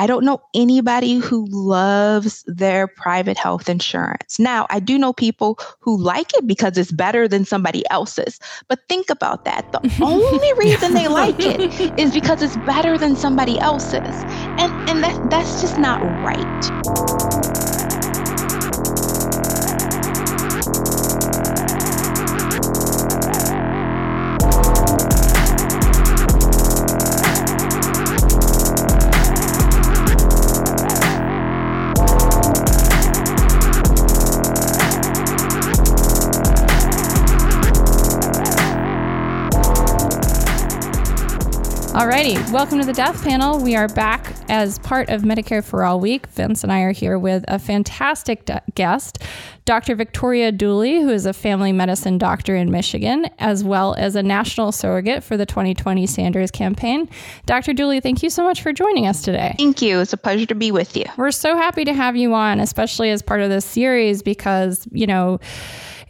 I don't know anybody who loves their private health insurance. Now, I do know people who like it because it's better than somebody else's. But think about that. The only reason they like it is because it's better than somebody else's. And and that, that's just not right. Alrighty, welcome to the Death Panel. We are back as part of Medicare for All Week. Vince and I are here with a fantastic de- guest, Dr. Victoria Dooley, who is a family medicine doctor in Michigan, as well as a national surrogate for the 2020 Sanders campaign. Dr. Dooley, thank you so much for joining us today. Thank you. It's a pleasure to be with you. We're so happy to have you on, especially as part of this series, because, you know,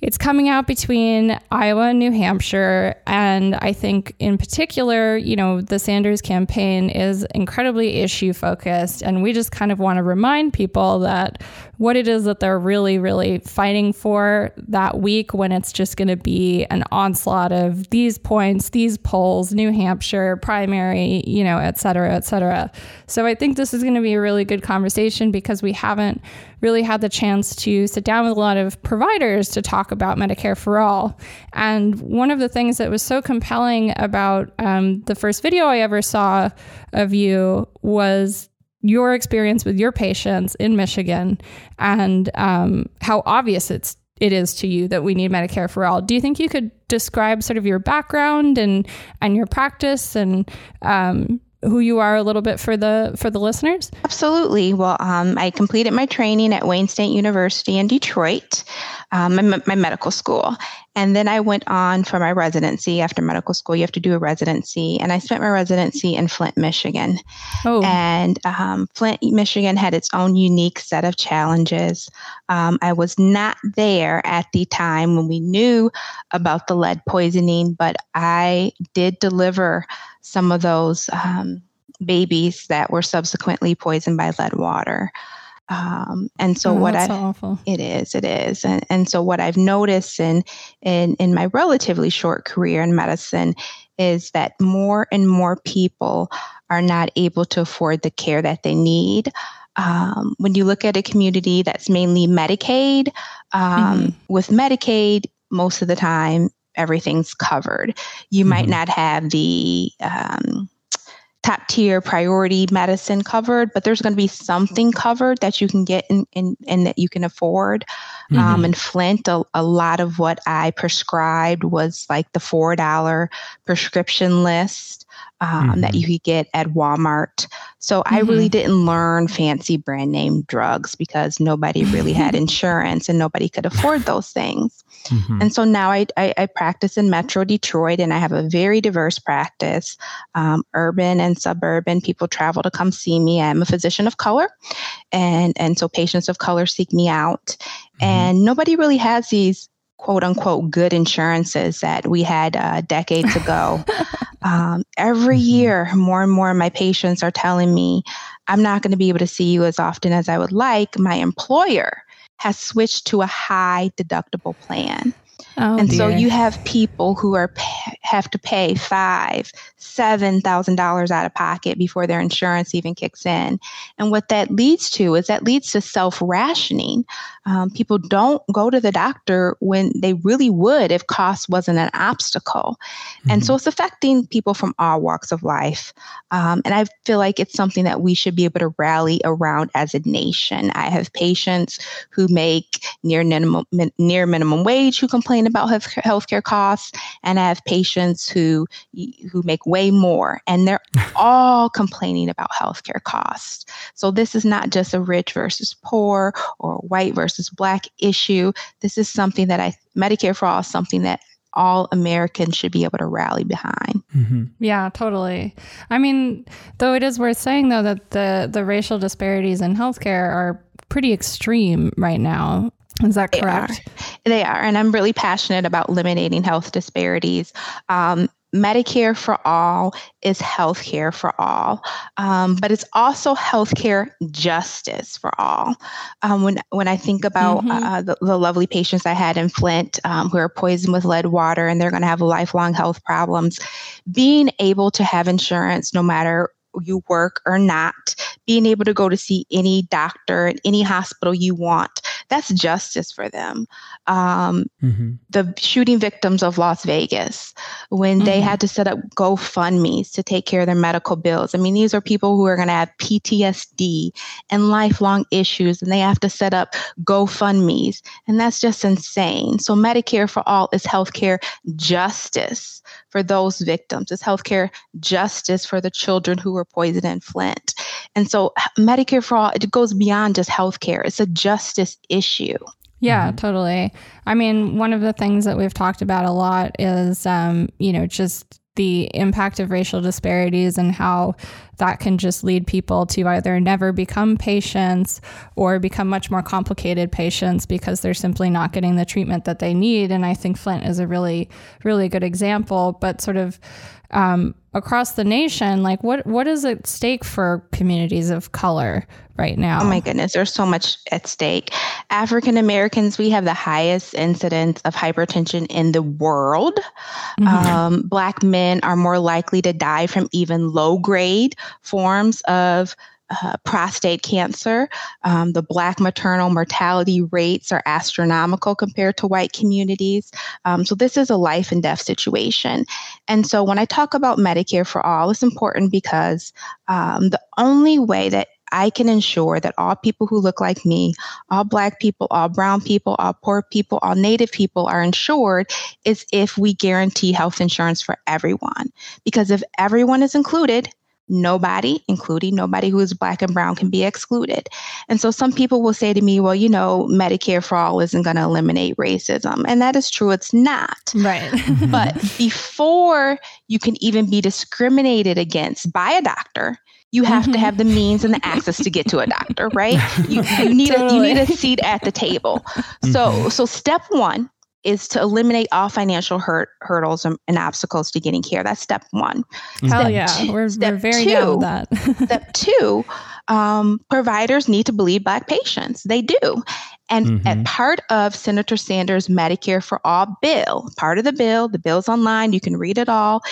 it's coming out between Iowa and New Hampshire. And I think, in particular, you know, the Sanders campaign is incredibly issue focused. And we just kind of want to remind people that what it is that they're really, really fighting for that week when it's just going to be an onslaught of these points, these polls, New Hampshire, primary, you know, et cetera, et cetera. So I think this is going to be a really good conversation because we haven't really had the chance to sit down with a lot of providers to talk about Medicare for All. And one of the things that was so compelling about um, the first video I ever saw of you was your experience with your patients in Michigan and um, how obvious it's it is to you that we need Medicare for all. Do you think you could describe sort of your background and and your practice and um, who you are a little bit for the for the listeners? Absolutely. Well, um, I completed my training at Wayne State University in Detroit, um, my, my, medical school, and then I went on for my residency. After medical school, you have to do a residency, and I spent my residency in Flint, Michigan. Oh. And um, Flint, Michigan had its own unique set of challenges. Um, I was not there at the time when we knew about the lead poisoning, but I did deliver some of those um, babies that were subsequently poisoned by lead water. Um, and so oh, what I so it is it is and, and so what I've noticed in in in my relatively short career in medicine is that more and more people are not able to afford the care that they need. Um, when you look at a community that's mainly Medicaid, um, mm-hmm. with Medicaid, most of the time everything's covered. You mm-hmm. might not have the um, top tier priority medicine covered, but there's going to be something covered that you can get and in, in, in, that you can afford. Um, mm-hmm. Um, in Flint, a, a, lot of what I prescribed was like the $4 prescription list um, mm-hmm. that you could get at Walmart. So mm-hmm. I really mm-hmm. didn't learn fancy brand name drugs because nobody really had insurance and nobody could afford those things. Mm-hmm. And so now I, I, I, practice in Metro Detroit and I have a very diverse practice, um, urban and suburban. People travel to come see me. I'm a physician of color, and, and so patients of color seek me out. Mm-hmm. And nobody really has these quote unquote good insurances that we had uh, decades ago. um, every mm-hmm. year, more and more of my patients are telling me, I'm not going to be able to see you as often as I would like. My employer has switched to a high deductible plan. Oh, and dear. so you have people who are have to pay five, seven thousand dollars out of pocket before their insurance even kicks in. And what that leads to is that leads to self rationing. Um, people don't go to the doctor when they really would if cost wasn't an obstacle. Mm-hmm. And so mm-hmm. it's affecting people from all walks of life. Um, and I feel like it's something that we should be able to rally around as a nation. I have patients who make near minimum near minimum wage who complain about health healthcare costs, and I have patients who who make way more, and they're all complaining about healthcare costs. So this is not just a rich versus poor or white versus black issue. This is something that I Medicare for all is something that all Americans should be able to rally behind. Mm-hmm. Yeah, totally. I mean, though it is worth saying though that the the racial disparities in healthcare are pretty extreme right now. Is that correct? They are. they are. And I'm really passionate about eliminating health disparities. Um, Medicare for all is healthcare for all, um, but it's also healthcare justice for all. Um, when when I think about mm-hmm. uh, the, the, lovely patients I had in Flint um, who are poisoned with lead water and they're going to have lifelong health problems, being able to have insurance no matter you work or not, being able to go to see any doctor at any hospital you want. That's justice for them. Um, mm-hmm. The shooting victims of Las Vegas, when mm-hmm. they had to set up GoFundMe's to take care of their medical bills. I mean, these are people who are going to have PTSD and lifelong issues, and they have to set up GoFundMe's. And that's just insane. So, Medicare for All is healthcare justice for those victims, it's healthcare justice for the children who were poisoned in Flint. And so Medicare for all, it goes beyond just healthcare. It's a justice issue. Yeah, mm-hmm. totally. I mean, one of the things that we've talked about a lot is, um, you know, just the impact of racial disparities and how that can just lead people to either never become patients or become much more complicated patients because they're simply not getting the treatment that they need. And I think Flint is a really, really good example. But sort of um, across the nation, like what what is at stake for communities of color right now? Oh my goodness, there's so much at stake. African Americans, we have the highest incidence of hypertension in the world. Mm-hmm. Um, black men are more likely to die from even low grade forms of uh, prostate cancer. Um, the black maternal mortality rates are astronomical compared to white communities. Um, so, this is a life and death situation. And so, when I talk about Medicare for all, it's important because um, the only way that I can ensure that all people who look like me, all Black people, all Brown people, all poor people, all Native people are insured is if we guarantee health insurance for everyone. Because if everyone is included, nobody, including nobody who is black and brown, can be excluded. And so some people will say to me, well, you know, Medicare for all isn't going to eliminate racism. And that is true, it's not. Right. but before you can even be discriminated against by a doctor, you have to have the means and the access to get to a doctor, right? You, you need totally. a, you need a seat at the table. So mm-hmm. so step one is to eliminate all financial hurt, hurdles and, and, obstacles to getting care. That's step one. Hell step yeah, two, we're, we're very two, down with that. step two, um, providers need to believe Black patients. They do. And mm-hmm. part of Senator Sanders' Medicare for All bill, part of the bill, the bill's online, you can read it all,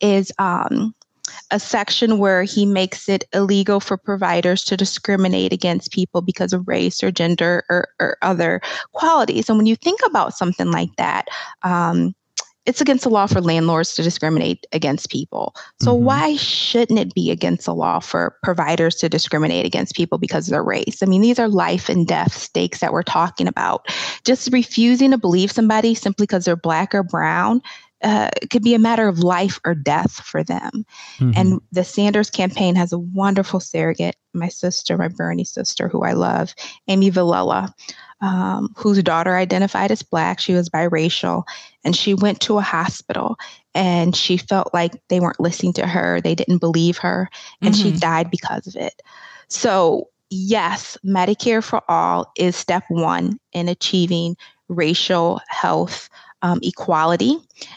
is um, a section where he makes it illegal for providers to discriminate against people because of race or gender or, or other qualities. And when you think about something like that, um, it's against the law for landlords to discriminate against people. So mm-hmm. why shouldn't it be against the law for providers to discriminate against people because of their race? I mean, these are life and death stakes that we're talking about. Just refusing to believe somebody simply because they're black or brown uh, it could be a matter of life or death for them. Mm-hmm. And the Sanders campaign has a wonderful surrogate, my sister, my Bernie sister, who I love, Amy Vilela, um, whose daughter identified as Black. She was biracial, and she went to a hospital and she felt like they weren't listening to her, they didn't believe her, and mm-hmm. she died because of it. So, yes, Medicare for all is step one in achieving racial health um, equality.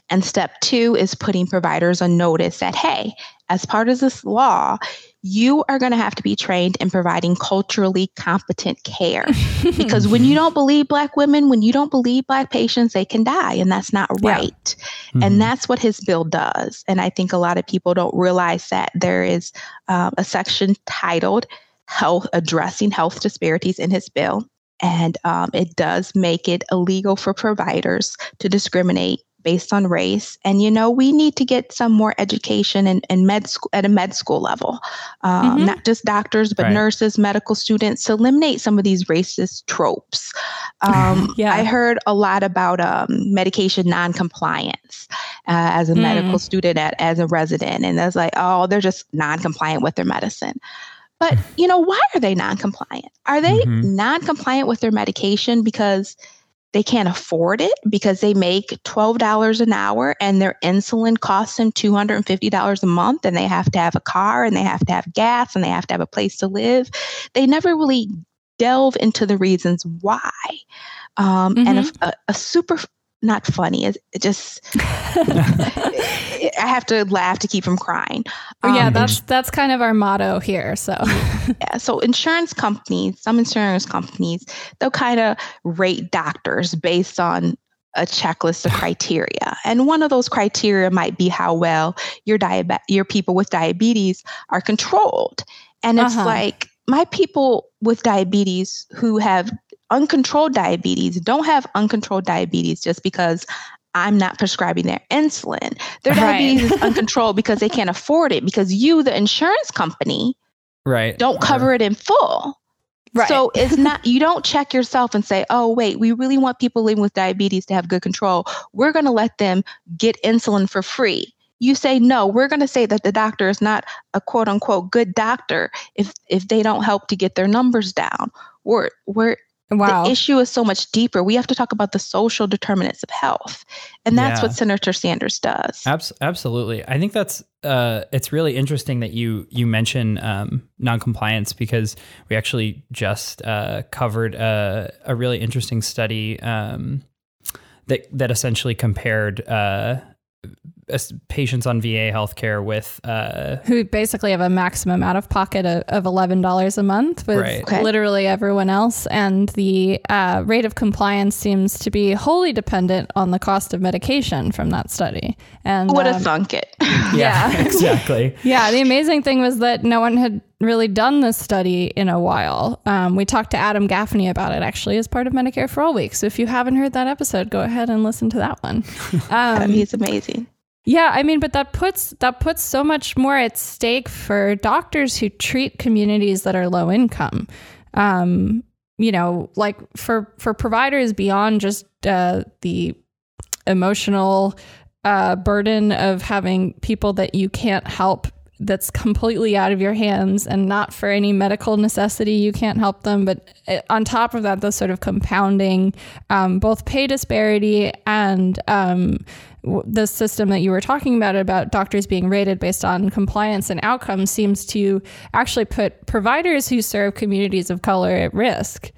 And step two is putting providers on notice that, hey, as part of this law, you are going to have to be trained in providing culturally competent care. because when you don't believe Black women, when you don't believe Black patients, they can die, and that's not right. Mm-hmm. And that's what his bill does. And I think a lot of people don't realize that there is um, a section titled Health Addressing Health Disparities in his bill. And um, it does make it illegal for providers to discriminate based on race. And, you know, we need to get some more education in, in med school at a med school level, um, mm-hmm. not just doctors, but right. nurses, medical students to eliminate some of these racist tropes. Um, yeah. I heard a lot about um, medication noncompliance uh, as a mm. medical student, at, as a resident. And that's like, oh, they're just noncompliant with their medicine. But, you know, why are they non compliant? Are they mm-hmm. non compliant with their medication because they can't afford it because they make $12 an hour and their insulin costs them $250 a month and they have to have a car and they have to have gas and they have to have a place to live. They never really delve into the reasons why. Um, mm-hmm. And a, a, super not funny. It, it just I have to laugh to keep from crying. Um, yeah, that's that's kind of our motto here. So yeah, so insurance companies, some insurance companies, they'll kind of rate doctors based on a checklist of criteria. And one of those criteria might be how well your diabe- your people with diabetes are controlled. And it's uh-huh. like my people with diabetes who have uncontrolled diabetes don't have uncontrolled diabetes just because I'm not prescribing their insulin. Their diabetes right. is uncontrolled because they can't afford it because you, the insurance company, right, don't uh-huh. cover it in full. Right. So it's not you don't check yourself and say, "Oh, wait, we really want people living with diabetes to have good control. We're going to let them get insulin for free." You say, "No, we're going to say that the doctor is not a quote unquote good doctor if if they don't help to get their numbers down." We're we're Wow. The issue is so much deeper. We have to talk about the social determinants of health. And that's yeah. what Senator Sanders does. Abs- absolutely. I think that's uh, it's really interesting that you you mention um, noncompliance because we actually just uh, covered a, a, really interesting study um, that that essentially compared uh, patients on VA healthcare with uh, who basically have a maximum out of pocket of, of eleven dollars a month with right. okay. literally everyone else, and the uh, rate of compliance seems to be wholly dependent on the cost of medication from that study. And would have um, thunk it. yeah, yeah. exactly. Yeah, the amazing thing was that no one had really done this study in a while. Um, we talked to Adam Gaffney about it actually as part of Medicare for All Week. So if you haven't heard that episode, go ahead and listen to that one. Um, he's amazing. Yeah, I mean, but that puts that puts so much more at stake for doctors who treat communities that are low income. Um, you know, like for for providers beyond just uh, the emotional uh, burden of having people that you can't help that's completely out of your hands and not for any medical necessity you can't help them but uh, on top of that the sort of compounding um, both pay disparity and um, the system that you were talking about about doctors being rated based on compliance and outcomes seems to actually put providers who serve communities of color at risk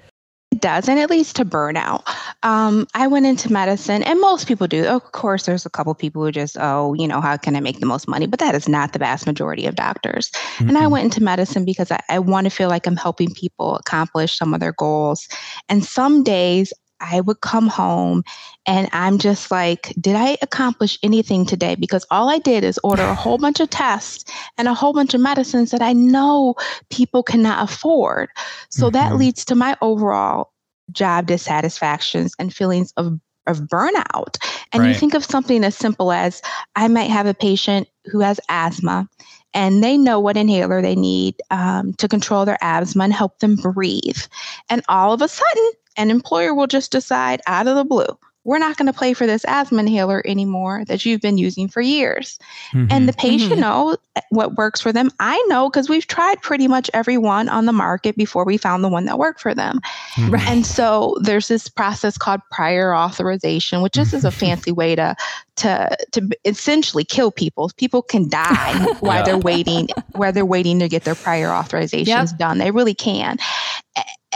it does, and it leads to burnout. Um, I went into medicine, and most people do. Of course, there's a couple people who just, oh, you know, how can I make the most money? But that is not the vast majority of doctors. Mm-hmm. And I went into medicine because I, I want to feel like I'm helping people accomplish some of their goals. And some days I would come home and I'm just like, did I accomplish anything today? Because all I did is order a whole bunch of tests and a whole bunch of medicines that I know people cannot afford. So mm-hmm. that leads to my overall job dissatisfactions and feelings of of burnout. And right. you think of something as simple as I might have a patient who has asthma and they know what inhaler they need um, to control their asthma and help them breathe. And all of a sudden, an employer will just decide out of the blue, we're not going to pay for this asthma inhaler anymore that you've been using for years. Mm-hmm. And the patient mm-hmm. knows what works for them. I know because we've tried pretty much every one on the market before we found the one that worked for them. Mm-hmm. And so there's this process called prior authorization, which just is a fancy way to to to essentially kill people. People can die while yeah. they're waiting while they're waiting to get their prior authorizations yep. done. They really can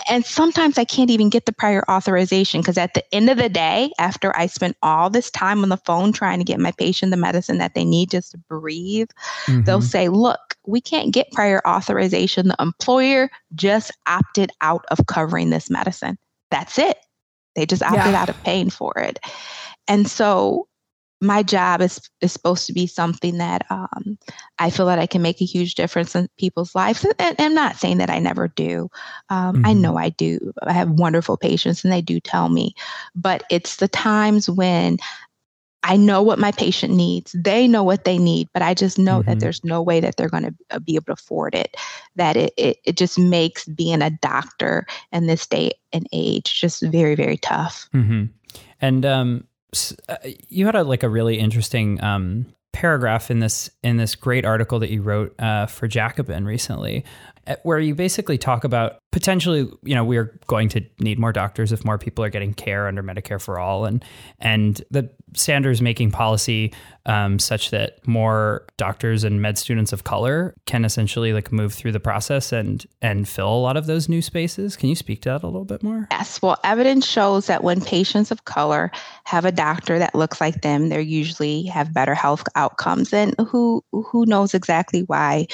and sometimes I can't even get the prior authorization because at the end of the day, after I spent all this time on the phone trying to get my patient the medicine that they need just to breathe, mm-hmm. they'll say, Look, we can't get prior authorization. The employer just opted out of covering this medicine. That's it. They just opted yeah. out of paying for it. And so my job is is supposed to be something that um, I feel that I can make a huge difference in people's lives. And, and I'm not saying that I never do. Um, mm-hmm. I know I do. I have wonderful patients, and they do tell me. But it's the times when I know what my patient needs. They know what they need, but I just know mm-hmm. that there's no way that they're going to uh, be able to afford it. That it, it it just makes being a doctor in this day and age just very very tough. Mm-hmm. And um, you had a like a really interesting um, paragraph in this in this great article that you wrote uh, for Jacobin recently, uh, where you basically talk about potentially, you know, we are going to need more doctors if more people are getting care under Medicare for all, and and the Sanders making policy um, such that more doctors and med students of color can essentially like move through the process and and fill a lot of those new spaces. Can you speak to that a little bit more? Yes. Well, evidence shows that when patients of color have a doctor that looks like them, they usually have better health outcomes. And who who knows exactly why?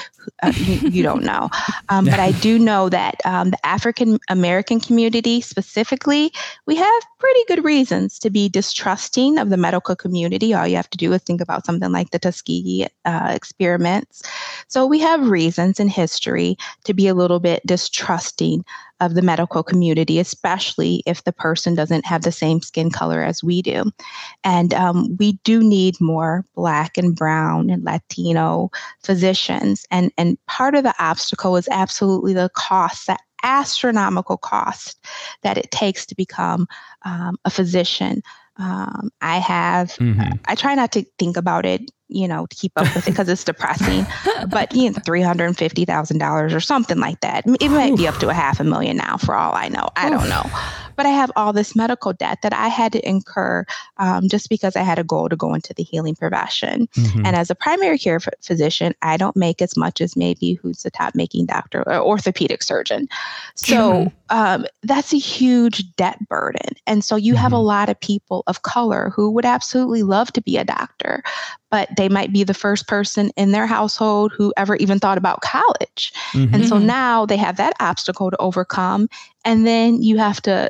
Uh, you, you, don't know. Um, but I do know that um, the African American community specifically, we have pretty good reasons to be distrusting of the medical community. All you have to do is think about something like the Tuskegee uh, experiments. So we have reasons in history to be a little bit distrusting of the medical community, especially if the person doesn't have the same skin color as we do. And um, we do need more Black and Brown and Latino physicians. And, and part of the obstacle is absolutely the cost that astronomical cost that it takes to become um, a physician. Um, I have, mm-hmm. I try not to think about it, you know, to keep up with it because it's depressing, but you know, $350,000 or something like that. It might be up to a half a million now for all I know. I don't know. But I have all this medical debt that I had to incur um, just because I had a goal to go into the healing profession. Mm-hmm. And as a primary care f- physician, I don't make as much as maybe who's the top making doctor or orthopedic surgeon. So um, that's a huge debt burden. And so you mm-hmm. have a mm-hmm. lot of people of color who would absolutely love to be a doctor, but they might be the first person in their household who ever even thought about college. Mm-hmm. And so now they have that obstacle to overcome. And then you have to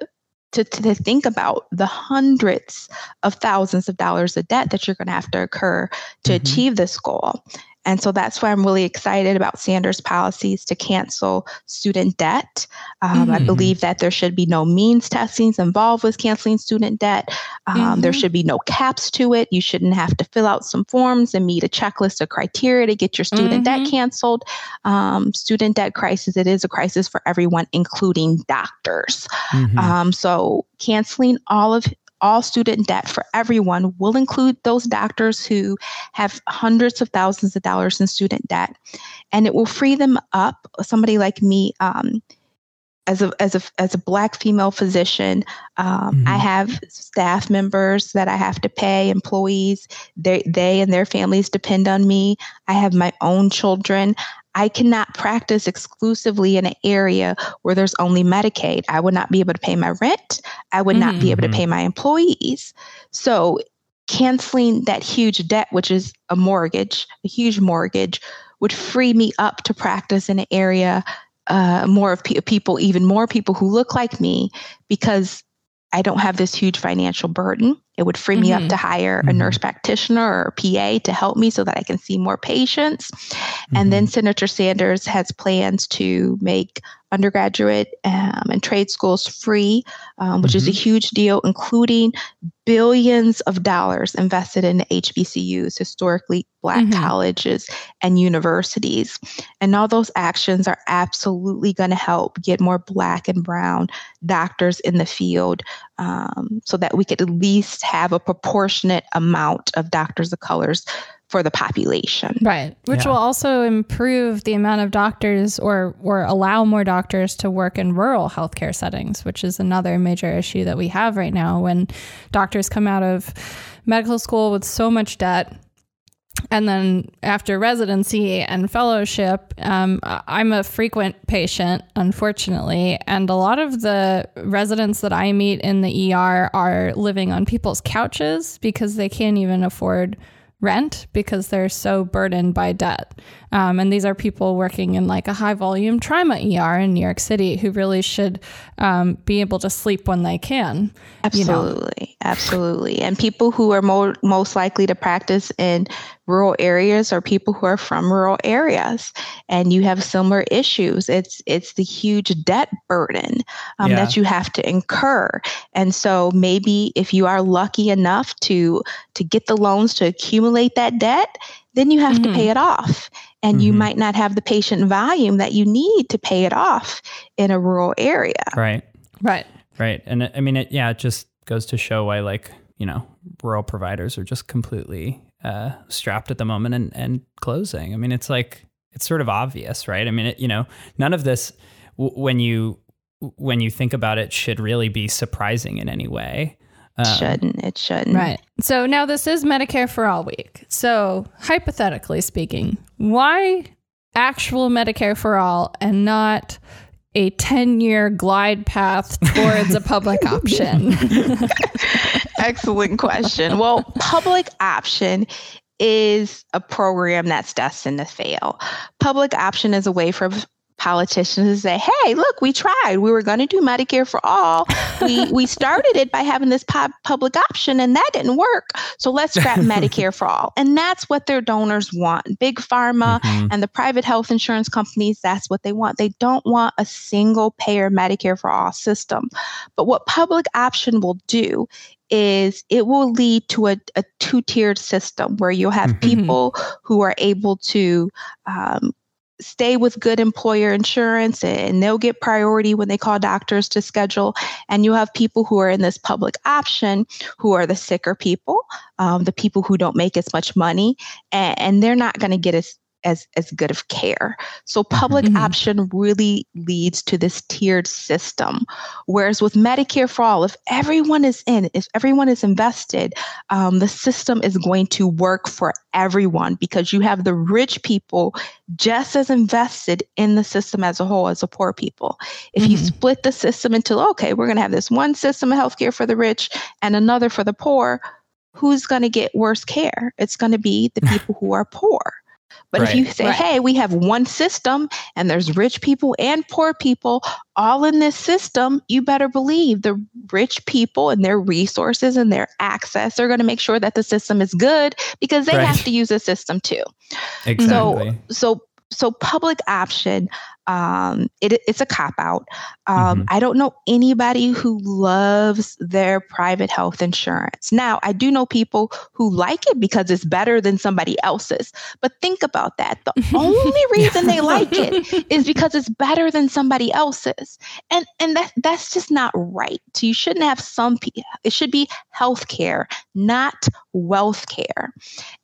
to, to think about the hundreds of thousands of dollars of debt that you're going to have to incur to mm-hmm. achieve this goal. And so that's why I'm really excited about Sanders' policies to cancel student debt. Um, mm-hmm. I believe that there should be no means testings involved with canceling student debt. Um, mm-hmm. There should be no caps to it. You shouldn't have to fill out some forms and meet a checklist of criteria to get your student mm-hmm. debt canceled. Um, student debt crisis, it is a crisis for everyone, including doctors. Mm-hmm. Um, so canceling all of all student debt for everyone will include those doctors who have hundreds of thousands of dollars in student debt. And it will free them up, somebody like me. Um, as a as a as a black female physician, um, mm-hmm. I have staff members that I have to pay, employees. They they and their families depend on me. I have my own children. I cannot practice exclusively in an area where there's only Medicaid. I would not be able to pay my rent. I would mm-hmm. not be able to mm-hmm. pay my employees. So, canceling that huge debt, which is a mortgage, a huge mortgage, would free me up to practice in an area uh, more of pe- people, even more people who look like me, because I don't have this huge financial burden. It would free mm-hmm. me up mm-hmm. to hire mm-hmm. a nurse practitioner or a PA to help me so that I can see more patients. Mm-hmm. And then mm-hmm. Senator Sanders has plans to make undergraduate um, and trade schools free, um, which is a mm-hmm. huge deal, including billions of dollars invested in HBCUs, historically Black colleges and universities. And all those actions are absolutely going to help get more Black and Brown doctors in the field um, so that we could at least have a proportionate amount of doctors of colors for the population. Right. Which yeah. will also improve the amount of doctors or or allow more doctors to work in rural healthcare settings, which is another major issue that we have right now when doctors come out of medical school with so much debt and then after residency and fellowship, um, I'm a frequent patient, unfortunately. And a lot of the residents that I meet in the ER are living on people's couches because they can't even afford rent because they're so burdened by debt. Um, and these are people working in like a high volume trauma ER in New York City who really should um, be able to sleep when they can. Absolutely. You know? Absolutely. And people who are more, most likely to practice in rural areas are people who are from rural areas and you have similar issues. It's it's the huge debt burden um, yeah. that you have to incur. And so maybe if you are lucky enough to to get the loans to accumulate that debt then you have mm-hmm. to pay it off. And mm-hmm. you might not have the patient volume that you need to pay it off in a rural area. Right. Right. Right. And i mean it yeah it just goes to show why like you know rural providers are just completely uh, strapped at the moment and, and closing. I mean, it's like, it's sort of obvious, right? I mean, it, you know, none of this, w- when you when you think about it should really be surprising in any way. Um, shouldn't it shouldn't right so now this is medicare for all week so hypothetically speaking why actual medicare for all and not a 10 year glide path towards a public option? Excellent question. Well, public option is a program that's destined to fail. Public option is a way for politicians to say, "Hey, look, we tried. We were going to do Medicare for all. We we started it by having this pub- public option, and that didn't work. So let's scrap Medicare for all." And that's what their donors want. Big pharma mm-hmm. and the private health insurance companies. That's what they want. They don't want a single payer Medicare for all system. But what public option will do is it will lead to a, a two tiered system where you'll have mm-hmm. people who are able to um, stay with good employer insurance and they'll get priority when they call doctors to schedule. And you have people who are in this public option who are the sicker people, um, the people who don't make as much money, and, and they're not going to get as as as good of care. So public mm-hmm. option really leads to this tiered system. Whereas with Medicare for all, if everyone is in, if everyone is invested, um, the system is going to work for everyone because you have the rich people just as invested in the system as a whole as the poor people. If mm-hmm. you split the system into okay, we're going to have this one system of healthcare for the rich and another for the poor. Who's going to get worse care? It's going to be the people who are poor. But right. if you say, right. hey, we have one system and there's rich people and poor people all in this system, you better believe the rich people and their resources and their access are going to make sure that the system is good because they right. have to use the system too. Exactly. So, so so public option um, it, it's a cop out. Um, mm-hmm. I don't know anybody who loves their private health insurance. Now, I do know people who like it because it's better than somebody else's. But think about that. The only reason they like it is because it's better than somebody else's, and and that that's just not right. So you shouldn't have some. It should be health care, not wealth care.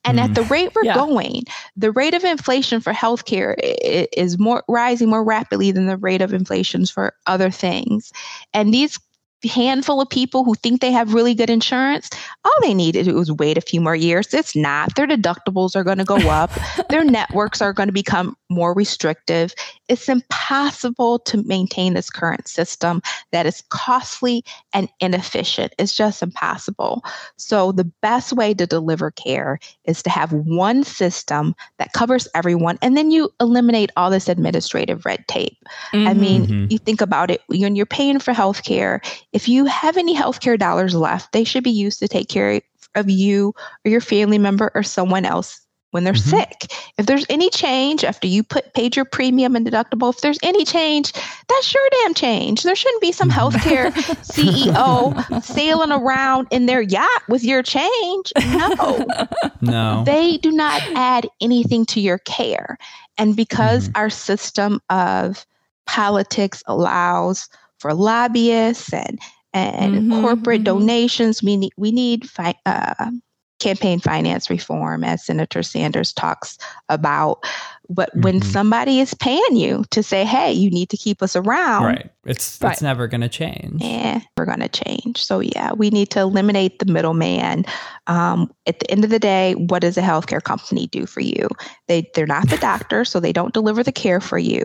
And mm. at the rate we're yeah. going, the rate of inflation for healthcare is more rising more rapidly than the rate of inflation for other things. And these handful of people who think they have really good insurance, all they need to do is wait a few more years. It's not. Their deductibles are going to go up, their networks are going to become more restrictive. It's impossible to maintain this current system that is costly and inefficient. It's just impossible. So, the best way to deliver care is to have one system that covers everyone, and then you eliminate all this administrative red tape. Mm-hmm. I mean, mm-hmm. you think about it when you're paying for healthcare, if you have any healthcare dollars left, they should be used to take care of you or your family member or someone else when they're mm-hmm. sick. If there's any change after you put paid your premium and deductible, if there's any change, that's your damn change. There shouldn't be some healthcare CEO sailing around in their yacht with your change. No. No. They do not add anything to your care. And because mm-hmm. our system of politics allows for lobbyists and and mm-hmm, corporate mm-hmm. donations. We need we need fi- uh, campaign finance reform, as Senator Sanders talks about. But mm-hmm. when somebody is paying you to say, "Hey, you need to keep us around," right? It's right. it's never going to change. Yeah, we're going to change. So yeah, we need to eliminate the middleman. Um, at the end of the day, what does a healthcare company do for you? They they're not the doctor, so they don't deliver the care for you.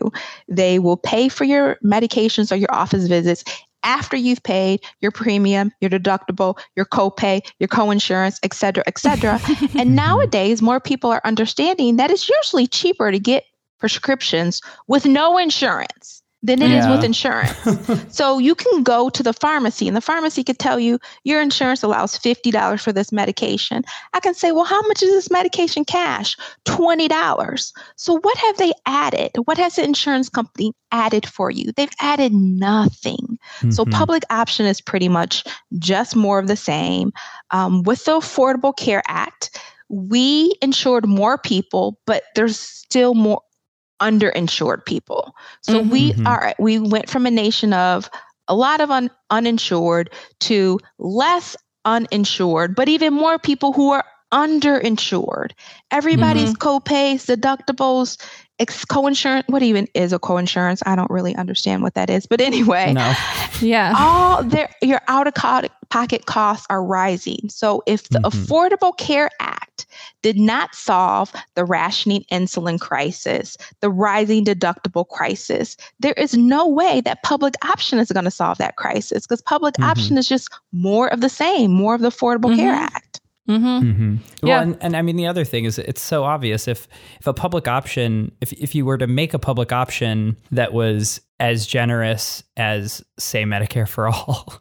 They will pay for your medications or your office visits, after you've paid your premium, your deductible, your copay, your coinsurance, et cetera, et cetera. and nowadays, more people are understanding that it's usually cheaper to get prescriptions with no insurance than it yeah. is with insurance. so you can go to the pharmacy and the pharmacy could tell you your insurance allows $50 for this medication. I can say, well, how much is this medication cash? $20. So what have they added? What has the insurance company added for you? They've added nothing. Mm-hmm. So public option is pretty much just more of the same. Um, with the Affordable Care Act, we insured more people, but there's still more underinsured people. So mm-hmm. we mm-hmm. are we went from a nation of a lot of un, uninsured to less uninsured, but even more people who are underinsured. Everybody's mm-hmm. co-pays, deductibles ex- co-insurance what even is a co-insurance i don't really understand what that is but anyway No. Yeah. all their your out of pocket costs are rising so if the Mhm. affordable care act did not solve the rationing insulin crisis the rising deductible crisis there is no way that public option is going to solve that crisis because public Mhm. option is just more of the same more of the affordable care Mhm. act Mm-hmm. hmm Well, Yeah. and, and I mean the other thing is it's so obvious if if a public option if if you were to make a public option that was as generous as say Medicare for all,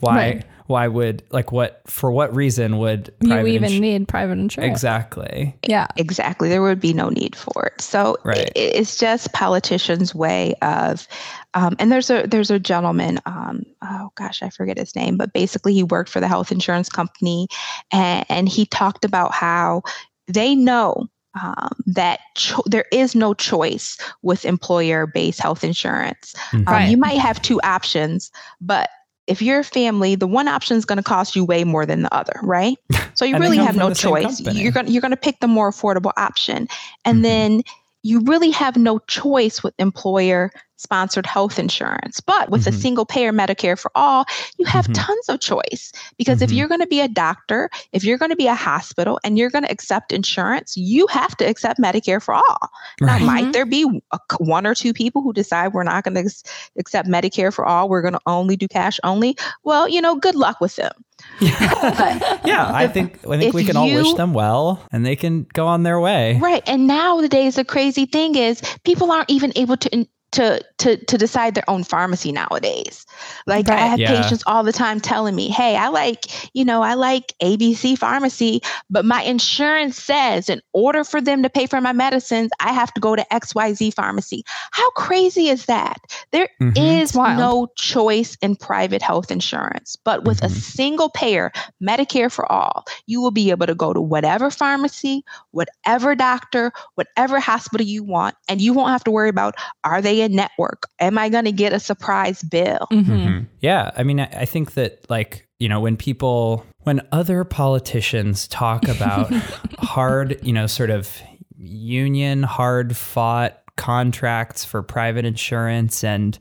why Right. why would like what for what reason would You private even ins- need private insurance. exactly Yeah. exactly there would be no need for it so Right. i- it's just politicians way of um, and there's a there's a gentleman um, oh gosh i forget his name but basically he worked for the health insurance company and, and he talked about how they know um, that cho- there is no choice with employer-based health insurance um, Right. you might have two options but if you're a family, the one option is going to cost you way more than the other, right? So you really have no choice. You're going to you're going to pick the more affordable option, and Mhm. then you really have no choice with employer sponsored health insurance. But with a Mhm. single payer Medicare for all, you have Mhm. tons of choice because if Mhm. you're going to be a doctor, if you're going to be a hospital, and you're going to accept insurance, you have to accept Medicare for all. Now, Right. might Mhm. there be a, one or two people who decide we're not going to accept Medicare for all? We're going to only do cash only. Well, you know, good luck with them. yeah, I think I think if we can all wish them well and they can go on their way. Right. And nowadays, the crazy thing is people aren't even able to. To, to to decide their own pharmacy nowadays like i have Yeah. patients all the time telling me hey i like you know i like abc pharmacy but my insurance says in order for them to pay for my medicines i have to go to xyz pharmacy how crazy is that There is Mhm. It's wild. no choice in private health insurance but with a Mhm. single payer medicare for all you will be able to go to whatever pharmacy whatever doctor whatever hospital you want and you won't have to worry about are they in network am i going to get a surprise bill Mm-hmm. Mhm. Yeah, I mean, I, I think that like you know when people when other politicians talk about hard, you know, sort of union hard fought contracts for private insurance and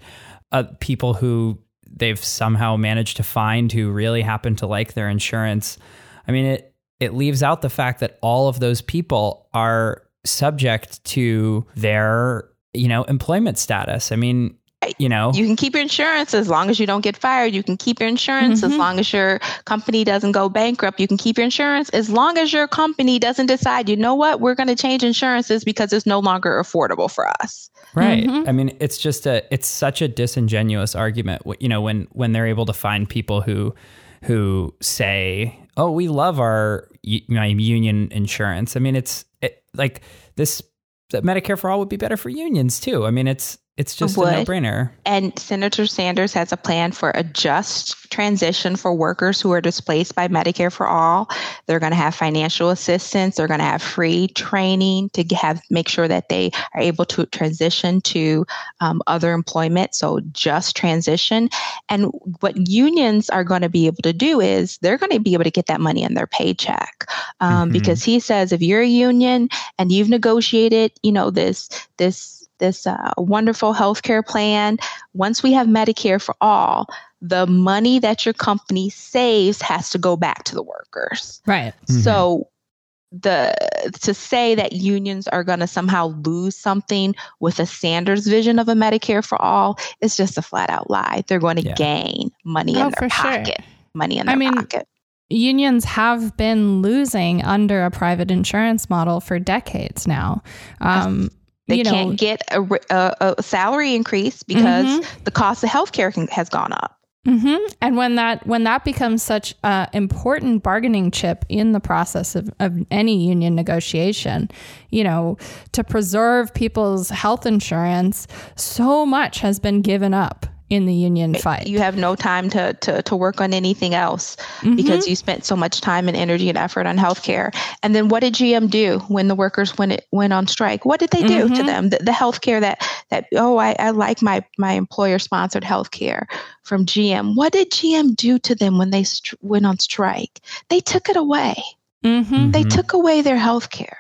uh, people who they've somehow managed to find who really happen to like their insurance. I mean, it it leaves out the fact that all of those people are subject to their you know employment status. I mean, you know, you can keep your insurance as long as you don't get fired you can keep your insurance as Mhm. long as your company doesn't go bankrupt you can keep your insurance as long as your company doesn't decide you know what we're going to change insurances because it's no longer affordable for us Right. Mhm. I mean, it's just a it's such a disingenuous argument. You know, when when they're able to find people who who say, "Oh, we love our my union insurance." I mean, it's it, like this that Medicare for all would be better for unions too. I mean, it's it's just a no brainer. and senator sanders has a plan for a just transition for workers who are displaced by medicare for all. They're going to have financial assistance. They're going to have free training to have make sure that they are able to transition to um, other employment. So just transition. And what unions are going to be able to do is they're going to be able to get that money in their paycheck. Um, Mhm. because he says if you're a union and you've negotiated you know this this this uh, wonderful healthcare plan once we have medicare for all the money that your company saves has to go back to the workers Right. Mhm. so the to say that unions are going to somehow lose something with a Sanders vision of a Medicare for all is just a flat out lie. They're going to Yeah. gain money Oh, in their for sure. pocket. Money in their I mean, pocket. Unions have been losing under a private insurance model for decades now. Um, They you know, can't get a, a, a salary increase because Mhm. the cost of healthcare can, has gone up. hmm And when that when that becomes such an important bargaining chip in the process of, of any union negotiation, you know, to preserve people's health insurance, so much has been given up in the union fight. You have no time to, to, to work on anything else Mhm. because you spent so much time and energy and effort on healthcare. And then what did GM do when the workers went it went on strike? What did they do to Mhm. them? The, the healthcare that that oh I, I like my my employer sponsored healthcare from GM. What did GM do to them when they st- went on strike? They took it away. Mhm. They Mhm. took away their healthcare.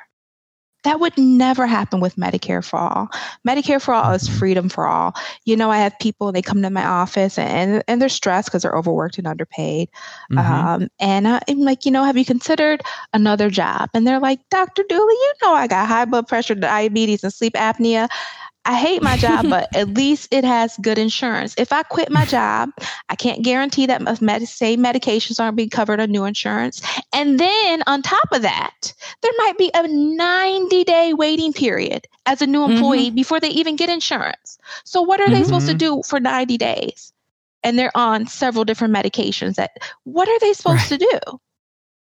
That would never happen with Medicare for All. Medicare for All is freedom for all. You know, I have people, they come to my office and, and they're stressed because they're overworked and underpaid. Mhm. Um, and I, am like, you know, have you considered another job? And they're like, Dr. Dooley, you know, I got high blood pressure, diabetes, and sleep apnea. I hate my job, but at least it has good insurance. If I quit my job, I can't guarantee that my med- say medications aren't being covered on new insurance. And then on top of that, there might be a 90 day waiting period as a new employee before they even get insurance. So what are they supposed to Mhm. do for 90 days? And they're on several different medications that what are they supposed to do?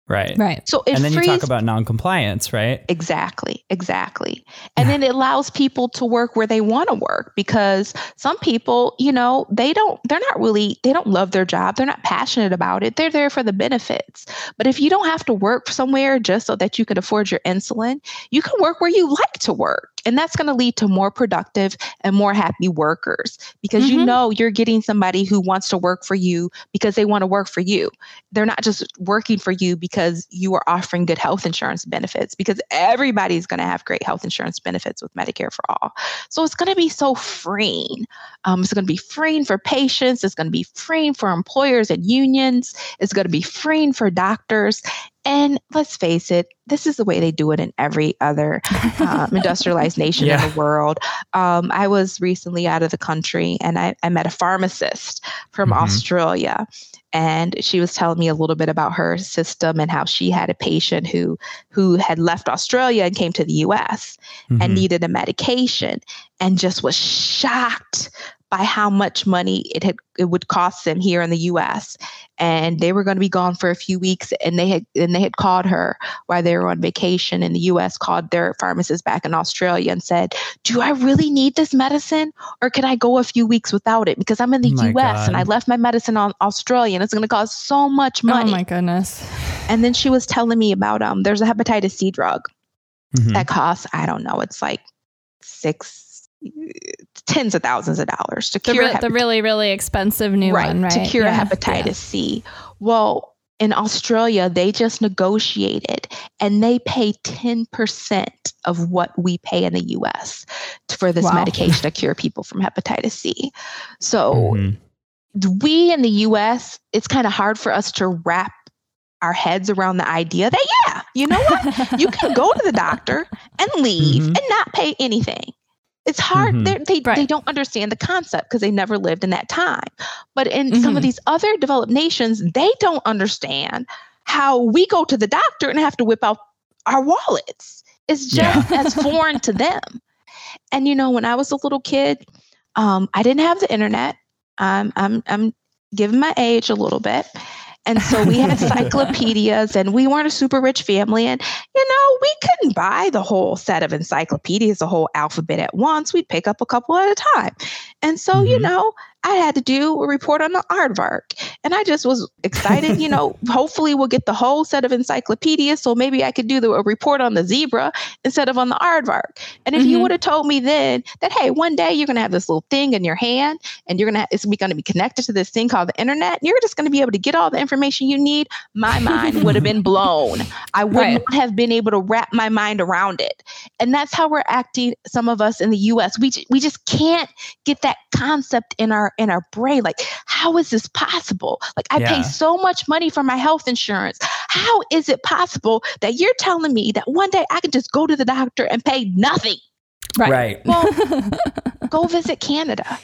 Right. Right. So it And then you talk about non-compliance, right? Exactly, exactly. And then it allows people to work where they want to work because some people, you know, they don't, they're not really, they don't love their job. They're not passionate about it. They're there for the benefits. But if you don't have to work somewhere just so that you can afford your insulin, you can work where you like to work. And that's going to lead to more productive and more happy workers because you Mhm. know you're getting somebody who wants to work for you because they want to work for you. They're not just working for you because you are offering good health insurance benefits because everybody's going to have great health insurance benefits with Medicare for all. So it's going to be so freeing. Um, it's going to be freeing for patients. It's going to be freeing for employers and unions. It's going to be freeing for doctors. And let's face it, this is the way they do it in every other um, industrialized nation Yeah. in the world. Um, I was recently out of the country and I, I met a pharmacist from Mhm. Australia. And she was telling me a little bit about her system and how she had a patient who who had left Australia and came to the US and Mhm. needed a medication and just was shocked by how much money it had it would cost them here in the US and they were going to be gone for a few weeks and they had and they had called her while they were on vacation in the US called their pharmacist back in Australia and said do I really need this medicine or can I go a few weeks without it because I'm in the Oh my US and I left my medicine on Australia and it's going to cost so much money Oh my goodness. and then she was telling me about um there's a hepatitis C drug Mhm. that costs i don't know it's like six tens of thousands of dollars to The, cure re- the really, really expensive new right, one, right? to cure Yeah, hepatitis yeah. c well in australia they just negotiated and they pay 10% of what we pay in the us for this Wow. medication to cure people from hepatitis c so Mhm. we in the US, it's kind of hard for us to wrap our heads around the idea that, yeah, you know what? You can go to the doctor and leave Mhm. and not pay anything. It's hard. Mhm. They're- They, they don't understand the concept because they never lived in that time. But in some of Mhm. these other developed nations, they don't understand how we go to the doctor and have to whip out our wallets. It's just as foreign to them. And you know, when I was a little kid, um, I didn't have the internet. Um, I'm I'm giving my age a little bit. And so we had encyclopedias and we weren't a super rich family. And, you know, we couldn't buy the whole set of encyclopedias, the whole alphabet at once. We'd pick up a couple at a time. And so, you Mhm. know, I had to do a report on the aardvark. And I just was excited, you know, hopefully we'll get the whole set of encyclopedias. So maybe I could do the, a report on the zebra instead of on the aardvark. And if you Mhm. would have told me then that, hey, one day you're going to have this little thing in your hand and you're going to, it's going to be connected to this thing called the internet, and you're just going to be able to get all the information you need, my mind would have been blown. I would Right. not have been able to wrap my mind around it. And that's how we're acting, some of us in the US. We, we just can't get that concept in our in our brain like how is this possible like i Yeah. pay so much money for my health insurance how is it possible that you're telling me that one day i can just go to the doctor and pay nothing Right. right. well go visit canada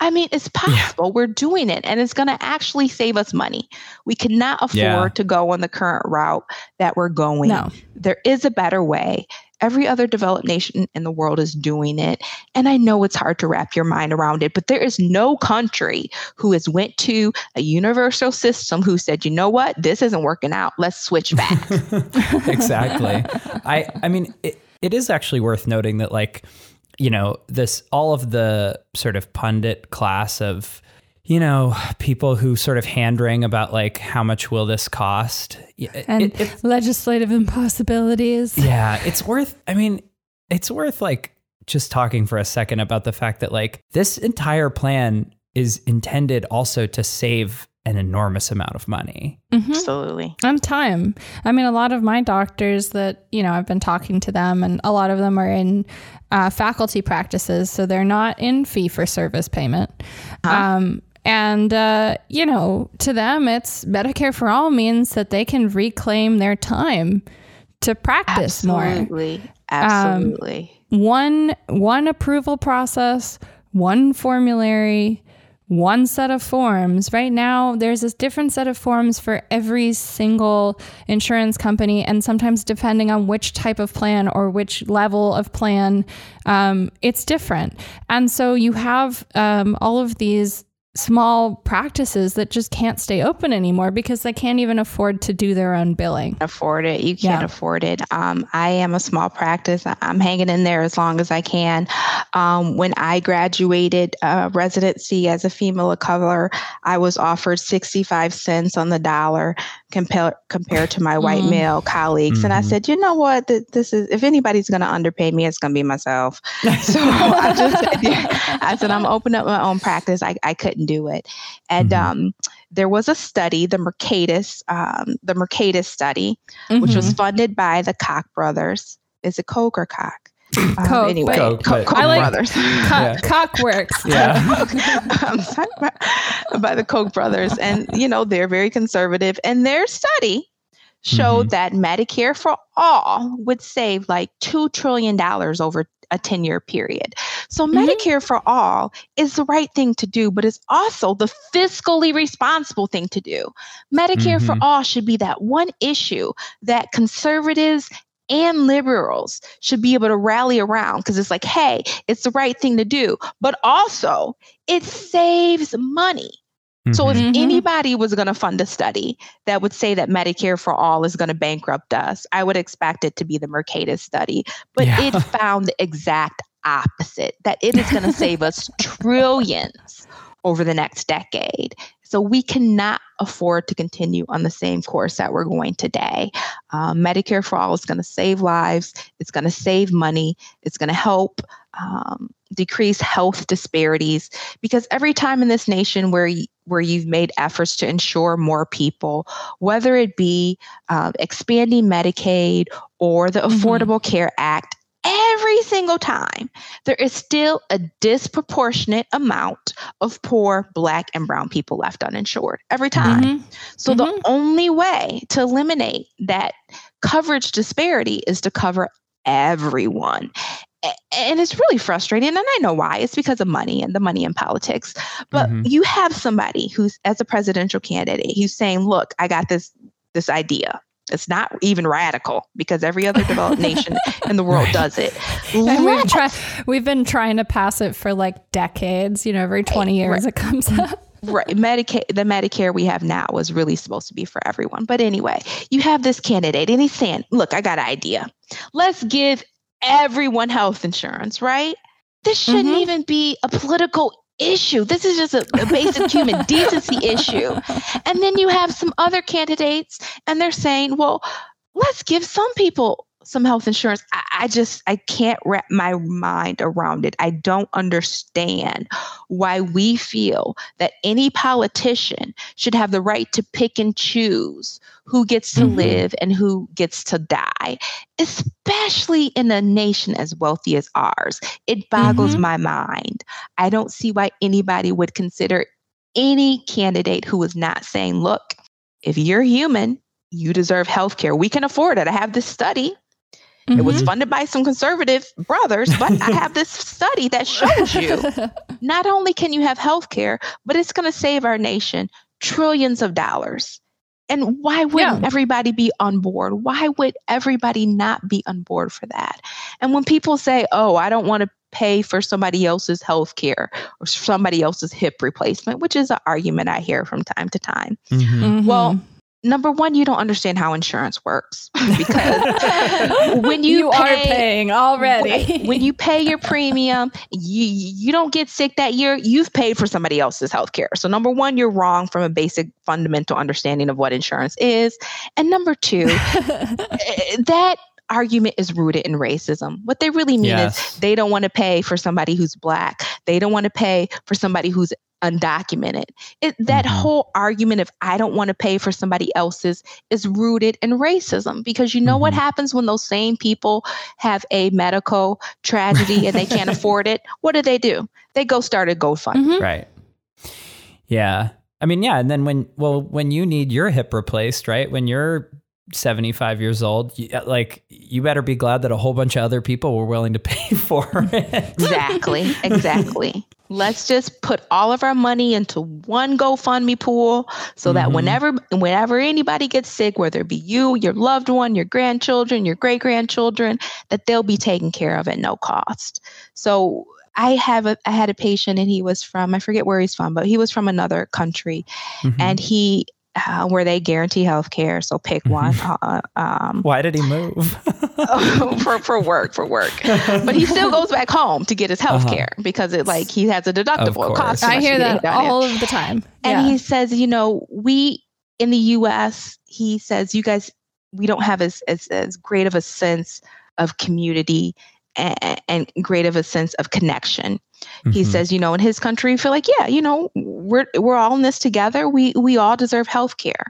I mean, it's possible. We're doing it, and it's going to actually save us money. We cannot afford Yeah. to go on the current route that we're going. No. There is a better way. Every other developed nation in the world is doing it, and I know it's hard to wrap your mind around it. But there is no country who has went to a universal system who said, "You know what? This isn't working out. Let's switch back." exactly. I I mean it, it is actually worth noting that like you know this all of the sort of pundit class of you know people who sort of hand wring about like how much will this cost Yeah, it- and it- legislative impossibilities. yeah it's worth i mean it's worth like just talking for a second about the fact that like this entire plan is intended also to save an enormous amount of money. Mm-hmm. Absolutely. And time. I mean, a lot of my doctors that, you know, I've been talking to them, and a lot of them are in uh, faculty practices. So they're not in fee for service payment. Uh-huh. Um, and, uh, you know, to them, it's Medicare for all means that they can reclaim their time to practice Absolutely. more. Absolutely. Um, one, one approval process, one formulary, one set of forms. Right now, there's a different set of forms for every single insurance company, and sometimes depending on which type of plan or which level of plan, um, it's different. And so you have um, all of these small practices that just can't stay open anymore because they can't even afford to do their own billing. Afford it. You can't yeah. afford it. Um, I am a small practice. I'm hanging in there as long as I can. Um, when I graduated uh, residency as a female of color, I was offered 65 cents on the dollar compared compared to my white mm. male colleagues. Mm-hmm. And I mm-hmm. said, you know what? This is if anybody's going to underpay me, it's going to be myself. So I just. I said I'm opening up my own practice. I, I couldn't do it. And mm-hmm. um, there was a study, the Mercatus, um, the Mercatus study, mm-hmm. which was mm-hmm. funded by the Koch brothers. Is it Koch or Koch? Um, Coke, anyway, Coke, Koch, Koch like brothers. Co- yeah. Cock works. Yeah. by, by the Koch brothers. And, you know, they're very conservative. And their study showed mm-hmm. that Medicare for all would save like $2 trillion over a 10 year period. So, mm-hmm. Medicare for all is the right thing to do, but it's also the fiscally responsible thing to do. Medicare mm-hmm. for all should be that one issue that conservatives and liberals should be able to rally around because it's like, hey, it's the right thing to do, but also it saves money. So if mm-hmm. mm-hmm. anybody was going to fund a study that would say that Medicare for all is going to bankrupt us, I would expect it to be the Mercatus study. But yeah. it found the exact opposite that it is going to save us trillions over the next decade. So we cannot afford to continue on the same course that we're going today. Um, Medicare for all is going to save lives, it's going to save money, it's going to help um, decrease health disparities because every time in this nation where where you've made efforts to insure more people, whether it be uh, expanding Medicaid or the mm-hmm. Affordable Care Act, every single time, there is still a disproportionate amount of poor Black and Brown people left uninsured every time. Mm-hmm. So, mm-hmm. the only way to eliminate that coverage disparity is to cover everyone. And it's really frustrating. And I know why. It's because of money and the money in politics. But mm-hmm. you have somebody who's, as a presidential candidate, who's saying, look, I got this this idea it's not even radical because every other developed nation in the world does it. And we've, try, we've been trying to pass it for like decades. You know, every 20 years right. it comes up. Right. Medicare, the Medicare we have now was really supposed to be for everyone. But anyway, you have this candidate and he's saying, look, I got an idea. Let's give everyone health insurance, right? This shouldn't mm-hmm. even be a political issue. This is just a, a basic human decency issue. And then you have some other candidates, and they're saying, well, let's give some people some health insurance. I, I, just I can't wrap my mind around it. I don't understand why we feel that any politician should have the right to pick and choose who gets to mm-hmm. live and who gets to die, especially in a nation as wealthy as ours. It boggles mm-hmm. my mind. I don't see why anybody would consider any candidate who is not saying, look, if you're human, you deserve health care. We can afford it. I have this study Mm-hmm. It was mm-hmm. funded by some conservative brothers, but I have this study that shows you not only can you have health care, but it's going to save our nation trillions of dollars. And why wouldn't yeah. everybody be on board? Why would everybody not be on board for that? And when people say, oh, I don't want to pay for somebody else's health care or somebody else's hip replacement, which is an argument I hear from time to time. Mm-hmm. Mm-hmm. Well, number one, you don't understand how insurance works because when you, you pay, are paying already, when you pay your premium, you you don't get sick that year. You've paid for somebody else's health care. So number one, you're wrong from a basic fundamental understanding of what insurance is, and number two, eh, that argument is rooted in racism. What they really mean yes. is they don't want to pay for somebody who's black. They don't want to pay for somebody who's undocumented. It, that mm-hmm. whole argument of I don't want to pay for somebody else's is rooted in racism because you know mm-hmm. what happens when those same people have a medical tragedy and they can't afford it? What do they do? They go start a GoFundMe. Mm-hmm. Right. Yeah. I mean, yeah, and then when well, when you need your hip replaced, right? When you're 75 years old, you, like you better be glad that a whole bunch of other people were willing to pay for it. exactly. Exactly. Let's just put all of our money into one GoFundMe pool so mm-hmm. that whenever whenever anybody gets sick, whether it be you, your loved one, your grandchildren, your great grandchildren, that they'll be taken care of at no cost. So I have a I had a patient and he was from I forget where he's from, but he was from another country, mm-hmm. and he uh, where they guarantee health care. So pick mm-hmm. one. Uh, um, Why did he move? for, for work, for work. But he still goes back home to get his health uh-huh. care because it like he has a deductible. It costs I hear that all of the time. And he says, you know, we in the U.S. He says, you guys, we don't have as as, as great of a sense of community and, and great of a sense of connection. Mm-hmm. He says, you know, in his country, feel like, yeah, you know, we're we're all in this together. We we all deserve health care.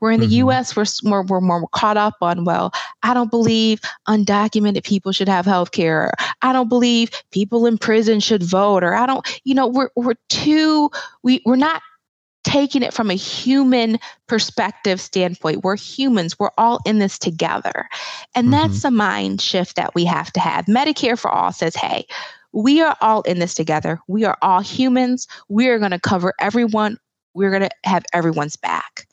We're in the mm-hmm. U.S. We're, we're we're more caught up on well, I don't believe undocumented people should have health care. I don't believe people in prison should vote. Or I don't, you know, we're we're too we we're not taking it from a human perspective standpoint. We're humans, we're all in this together. And mm-hmm. that's the mind shift that we have to have. Medicare for All says, hey, we are all in this together. We are all humans. We are going to cover everyone. We're going to have everyone's back.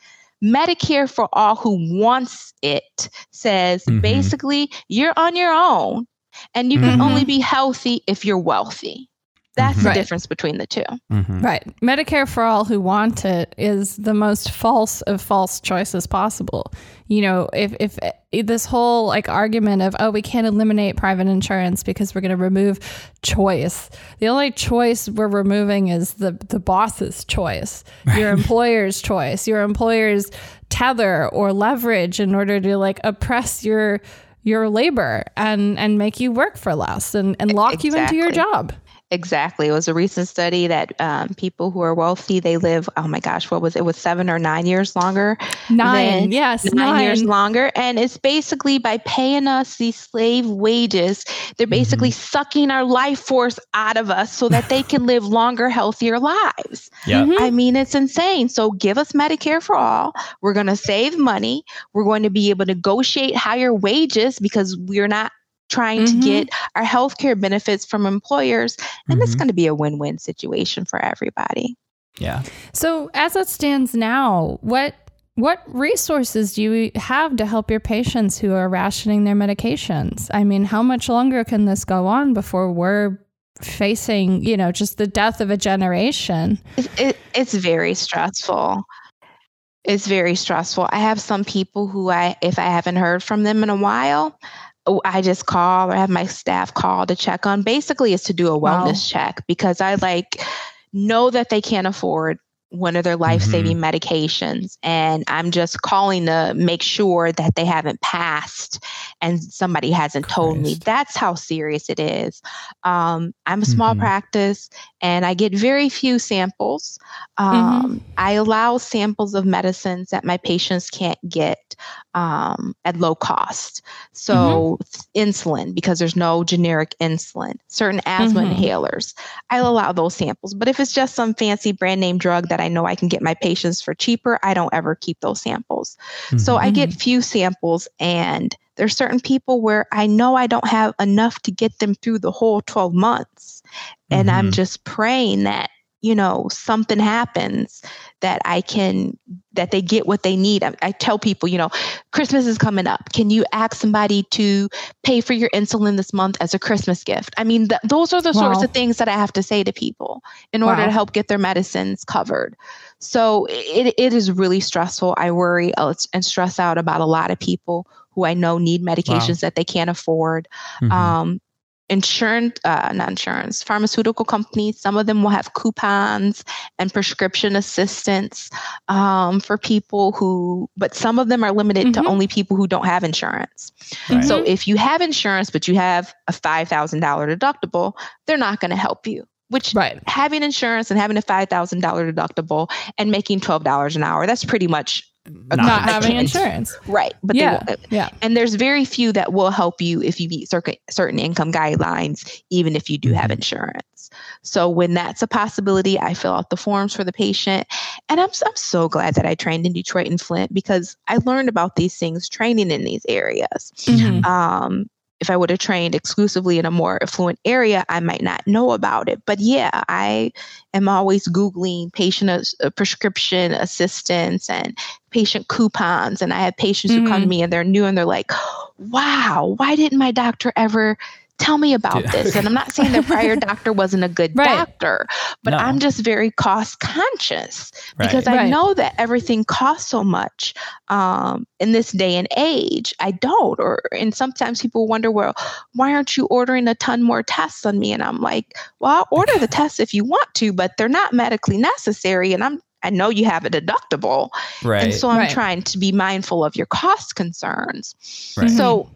Medicare for All who wants it says mm-hmm. basically you're on your own and you can mm-hmm. only be healthy if you're wealthy. That's mm-hmm. the difference between the 2 mm-hmm. Right. Medicare for all who want it is the most false of false choices possible. You know, if, if, if this whole like argument of, oh, we can't eliminate private insurance because we're going to remove choice. The only choice we're removing is the, the boss's choice, your employer's choice, your employer's tether or leverage in order to like oppress your your labor and and make you work for less and, and lock exactly. you into your job. Exactly. It was a recent study that um, people who are wealthy, they live, oh my gosh, what was it? it was seven or nine years longer? Nine, yes. Nine, nine, years longer. And it's basically by paying us these slave wages, they're basically mm-hmm. sucking our life force out of us so that they can live longer, healthier lives. Yeah. Mm-hmm. I mean, it's insane. So give us Medicare for all. We're going to save money. We're going to be able to negotiate higher wages because we're not trying mm-hmm. to get our healthcare benefits from employers. And mm-hmm. it's going to be a win win situation for everybody. Yeah. So, as it stands now, what what resources do you have to help your patients who are rationing their medications? I mean, how much longer can this go on before we're facing, you know, just the death of a generation? It, it, it's very stressful. It's very stressful. I have some people who I, if I haven't heard from them in a while, I just call or have my staff call to check on. Basically, is to do a wellness wow. check because I like know that they can't afford one of their life saving mm-hmm. medications. And I'm just calling to make sure that they haven't passed and somebody hasn't Christ. told me. That's how serious it is. Um, I'm a small mm-hmm. practice and I get very few samples. Um, mm-hmm. I allow samples of medicines that my patients can't get um, at low cost. So, mm-hmm. insulin, because there's no generic insulin, certain asthma mm-hmm. inhalers, I'll allow those samples. But if it's just some fancy brand name drug that I know I can get my patients for cheaper, I don't ever keep those samples. Mm-hmm. So, I get mm-hmm. few samples and there's certain people where I know I don't have enough to get them through the whole 12 months. And I'm mm-hmm. just praying that you know something happens that i can that they get what they need I, I, tell people you know christmas is coming up can you ask somebody to pay for your insulin this month as a christmas gift i mean th- those are the wow. sorts of things that i have to say to people in order wow. to help get their medicines covered so it, it is really stressful i worry and stress out about a lot of people who I know need medications wow. that they can't afford. Mm-hmm. Um, insurance, uh, not insurance, pharmaceutical companies, some of them will have coupons and prescription assistance um, for people who, but some of them are limited mm-hmm. to only people who don't have insurance. Right. So if you have insurance, but you have a $5,000 deductible, they're not going to help you which Right. having insurance and having a $5,000 deductible and making $12 an hour, that's pretty much Not Not having choice. insurance. right. But yeah. they won't. yeah. And there's very few that will help you if you meet certain certain income guidelines, even if you do have Mhm. insurance. So when that's a possibility, I fill out the forms for the patient, and I'm I'm so glad that I trained in Detroit and Flint because I learned about these things training in these areas. Mhm. Um, if I would have trained exclusively in a more affluent area, I might not know about it. But yeah, I am always Googling patient as- uh, prescription assistance and patient coupons. And I have patients who come to Mhm. me and they're new and they're like, wow, why didn't my doctor ever tell me about Yeah. this? And I'm not saying their prior doctor wasn't a good Right. doctor, but No. I'm just very cost conscious because Right. I Right. know that everything costs so much um, in this day and age. I don't, or and sometimes people wonder, well, why aren't you ordering a ton more tests on me? And I'm like, well, I'll order the tests if you want to, but they're not medically necessary, and I'm. I know you have a deductible, right. and so I'm Right. trying to be mindful of your cost concerns. Right. So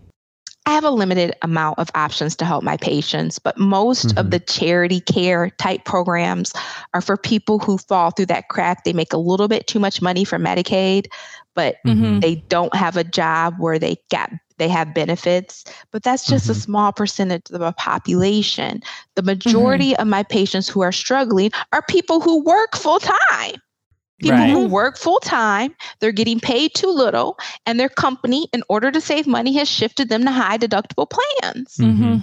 I have a limited amount of options to help my patients, but most of Mhm. the charity care type programs are for people who fall through that crack. They make a little bit too much money from Medicaid, but Mhm. they don't have a job where they get they have benefits, but that's just a Mhm. small percentage of the population. The majority of my patients who are struggling are people who work full time. People Right. who work full time, they're getting paid too little, and their company, in order to save money, has shifted them to high deductible plans. Mhm.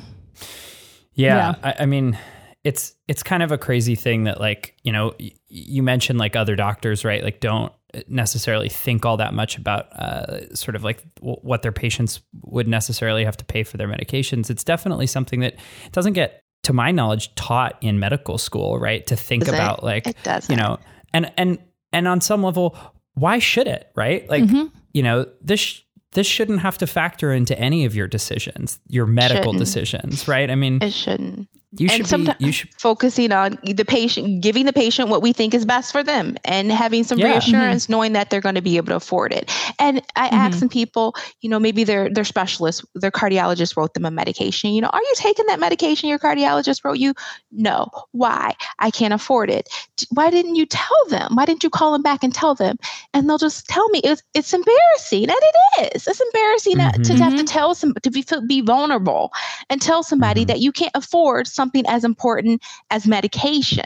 Yeah, I, I mean, it's it's kind of a crazy thing that like you know y- you mentioned like other doctors right like don't necessarily think all that much about uh, sort of like w- what their patients would necessarily have to pay for their medications. It's definitely something that doesn't get, to my knowledge, taught in medical school, right? To think Does it? about like It does. you know and and and on some level why should it right like Mhm. you know this this shouldn't have to factor into any of your decisions your medical Shouldn't. decisions right i mean it shouldn't. You and should be you should Focusing on the patient, giving the patient what we think is best for them, and having some Yeah. reassurance, knowing that they're going to be able to afford it. And I ask some people, you know, maybe their their specialist, their cardiologist wrote them a medication. You know, are you taking that medication your cardiologist wrote you? No. Why? I can't afford it. Why didn't you tell them? Why didn't you call them back and tell them? And they'll just tell me it's it's embarrassing, and it is. It's embarrassing that- to have to Mhm. tell some to be be vulnerable and tell somebody Mhm. that you can't afford something as important as medication.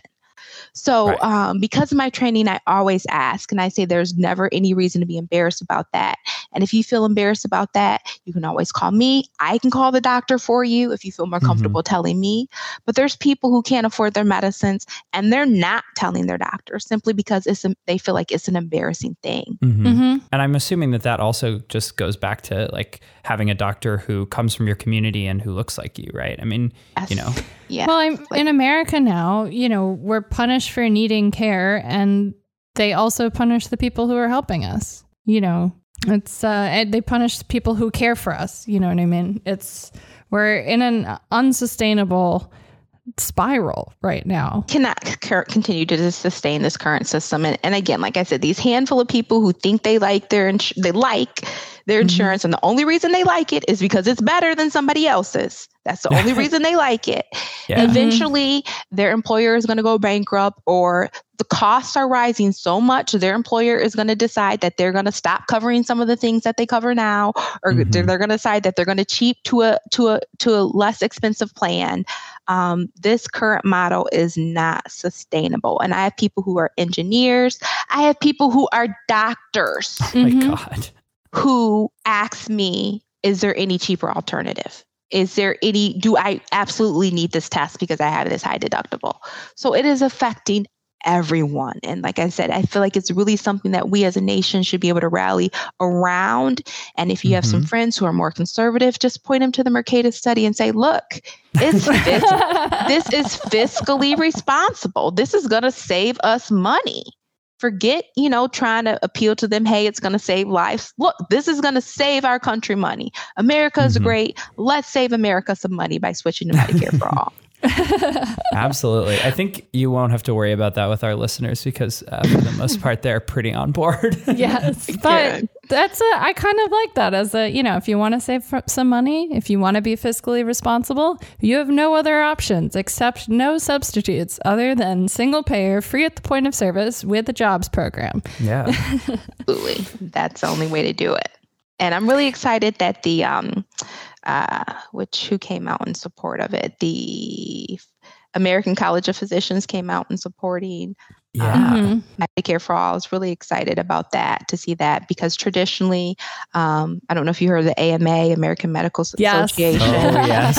So, Right. um, because of my training, I always ask, and I say there's never any reason to be embarrassed about that. And if you feel embarrassed about that, you can always call me. I can call the doctor for you if you feel more Mhm. comfortable telling me. But there's people who can't afford their medicines and they're not telling their doctor simply because it's a, they feel like it's an embarrassing thing. Mhm. Mhm. and i'm assuming that that also just goes back to like having a doctor who comes from your community and who looks like you right i mean you know yeah. Well, I'm in America now, you know, we're punished for needing care and they also punish the people who are helping us. You know, it's uh they punish people who care for us, you know what I mean? It's we're in an unsustainable spiral right now. cannot continue to sustain this current system. And, and again, like I said, these handful of people who think they like their ins- they like their Mhm. insurance, and the only reason they like it is because it's better than somebody else's. That's the only reason they like it. yeah Eventually, their employer is going to go bankrupt, or the costs are rising so much, their employer is going to decide that they're going to stop covering some of the things that they cover now, or Mhm. they're, they're going to decide that they're going to cheap to a to a to a less expensive plan. Um, this current model is not sustainable, and I have people who are engineers. I have people who are doctors oh my Mhm. god who ask me, is there any cheaper alternative? Is there any, do I absolutely need this test because I have this high deductible? So it is affecting everyone. And like I said, I feel like it's really something that we as a nation should be able to rally around. And if you have some friends who are more conservative, just point them to the Mercatus study and say, look, it's this is fiscally responsible. This is going to save us money. Forget, you know, trying to appeal to them. Hey, it's going to save lives. Look, this is going to save our country money. America is Mhm. great. Let's save America some money by switching to Medicare for all. Absolutely. I think you won't have to worry about that with our listeners because, uh, for the most part, they're pretty on board. yes. But that's a, I kind of like that as a, you know, if you want to save some money, if you want to be fiscally responsible, you have no other options except no substitutes other than single payer, free at the point of service with the jobs program. Yeah. Absolutely. That's the only way to do it. And I'm really excited that the, um, uh, which who came out in support of it, the American College of Physicians came out in supporting yeah. Um, Medicare for All. I was really excited about that to see that because traditionally, um, I don't know if you heard of the AMA, American Medical yes. Association. Oh, yes.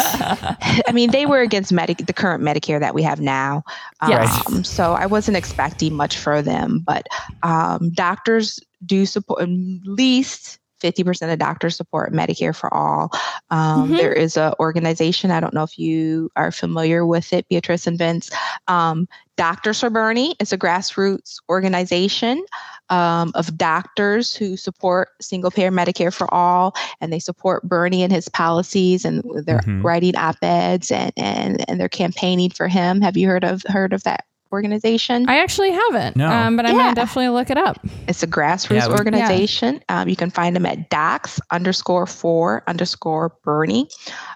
I mean, they were against Medi- the current Medicare that we have now. Um, yes. So I wasn't expecting much for them, but um, doctors do support at least 50% of doctors support Medicare for all. Um, mm-hmm. there is an organization, I don't know if you are familiar with it, Beatrice and Vince. Um, Doctors for Bernie is a grassroots organization um, of doctors who support single payer Medicare for all, and they support Bernie and his policies, and they're mm-hmm. writing op eds and, and, and they're campaigning for him. Have you heard of heard of that organization? I actually haven't, no. Um, but I'm gonna definitely look it up. It's a grassroots yeah, we, organization. Yeah. Um, you can find them at docs underscore four underscore Bernie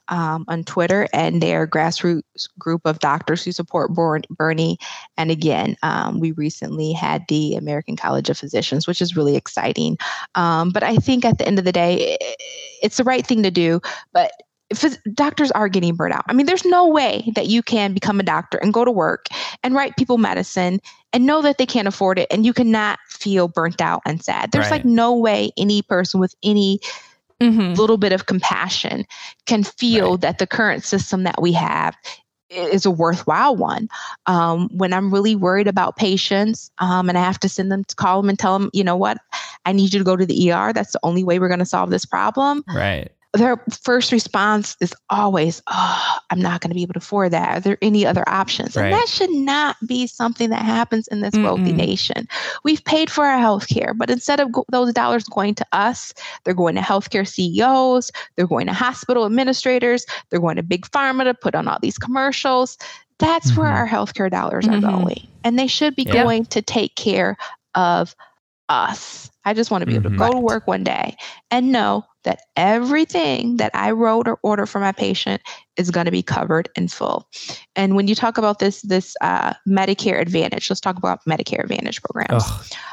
um, on Twitter, and they're a grassroots group of doctors who support Bernie. And again, um, we recently had the American College of Physicians, which is really exciting. Um, but I think at the end of the day, it's the right thing to do. But if doctors are getting burnt out. I mean, there's no way that you can become a doctor and go to work and write people medicine and know that they can't afford it and you cannot feel burnt out and sad. There's right. like no way any person with any mm-hmm. little bit of compassion can feel right. that the current system that we have is a worthwhile one. Um, when I'm really worried about patients um, and I have to send them to call them and tell them, you know what, I need you to go to the ER. That's the only way we're going to solve this problem. Right their first response is always, "Oh, I'm not going to be able to afford that. Are there any other options?" Right. And that should not be something that happens in this Mm-mm. wealthy nation. We've paid for our health care, but instead of go- those dollars going to us, they're going to healthcare CEOs, they're going to hospital administrators, they're going to big pharma to put on all these commercials. That's mm-hmm. where our healthcare dollars mm-hmm. are going, and they should be yeah. going to take care of us. I just want to be mm-hmm. able to go to work one day and know that everything that I wrote or order for my patient is going to be covered in full. And when you talk about this, this uh, Medicare Advantage, let's talk about Medicare Advantage programs.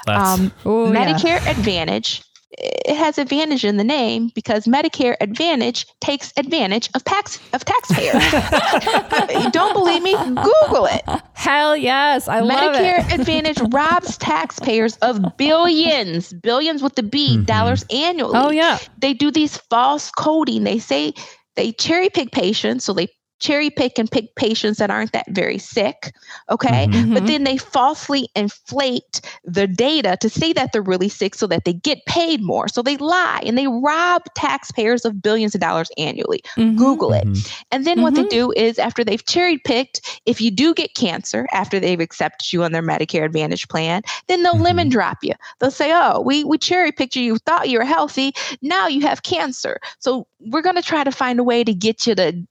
Oh, um, Ooh, Medicare yeah. Advantage it has advantage in the name because Medicare Advantage takes advantage of tax of taxpayers. don't believe me? Google it. Hell yes, I Medicare love it. Medicare Advantage robs taxpayers of billions, billions with the B mm-hmm. dollars annually. Oh yeah. They do these false coding. They say they cherry pick patients, so they cherry pick and pick patients that aren't that very sick. Okay. Mm-hmm. But then they falsely inflate the data to say that they're really sick so that they get paid more. So they lie and they rob taxpayers of billions of dollars annually. Mm-hmm. Google it. Mm-hmm. And then what they mm-hmm. do is after they've cherry picked, if you do get cancer after they've accepted you on their Medicare Advantage plan, then they'll lemon mm-hmm. drop you. They'll say, oh, we, we cherry picked you. You thought you were healthy. Now you have cancer. So we're going to try to find a way to get you to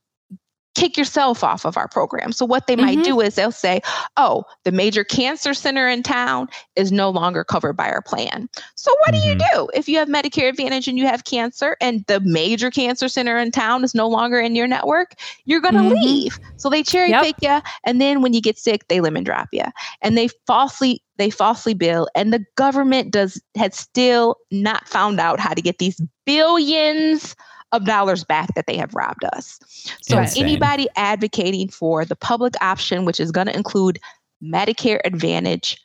kick yourself off of our program. So what they mm-hmm. might do is they'll say, "Oh, the major cancer center in town is no longer covered by our plan." So what mm-hmm. do you mm-hmm. do if you have Medicare Advantage and you have cancer and the major cancer center in town is no longer in your network? You're going to mm-hmm. leave. So they cherry yep. pick you and then when you get sick, they lemon drop you. And they falsely they falsely bill and the government does had still not found out how to get these billions of dollars back that they have robbed us. So, Insane. anybody advocating for the public option, which is going to include Medicare Advantage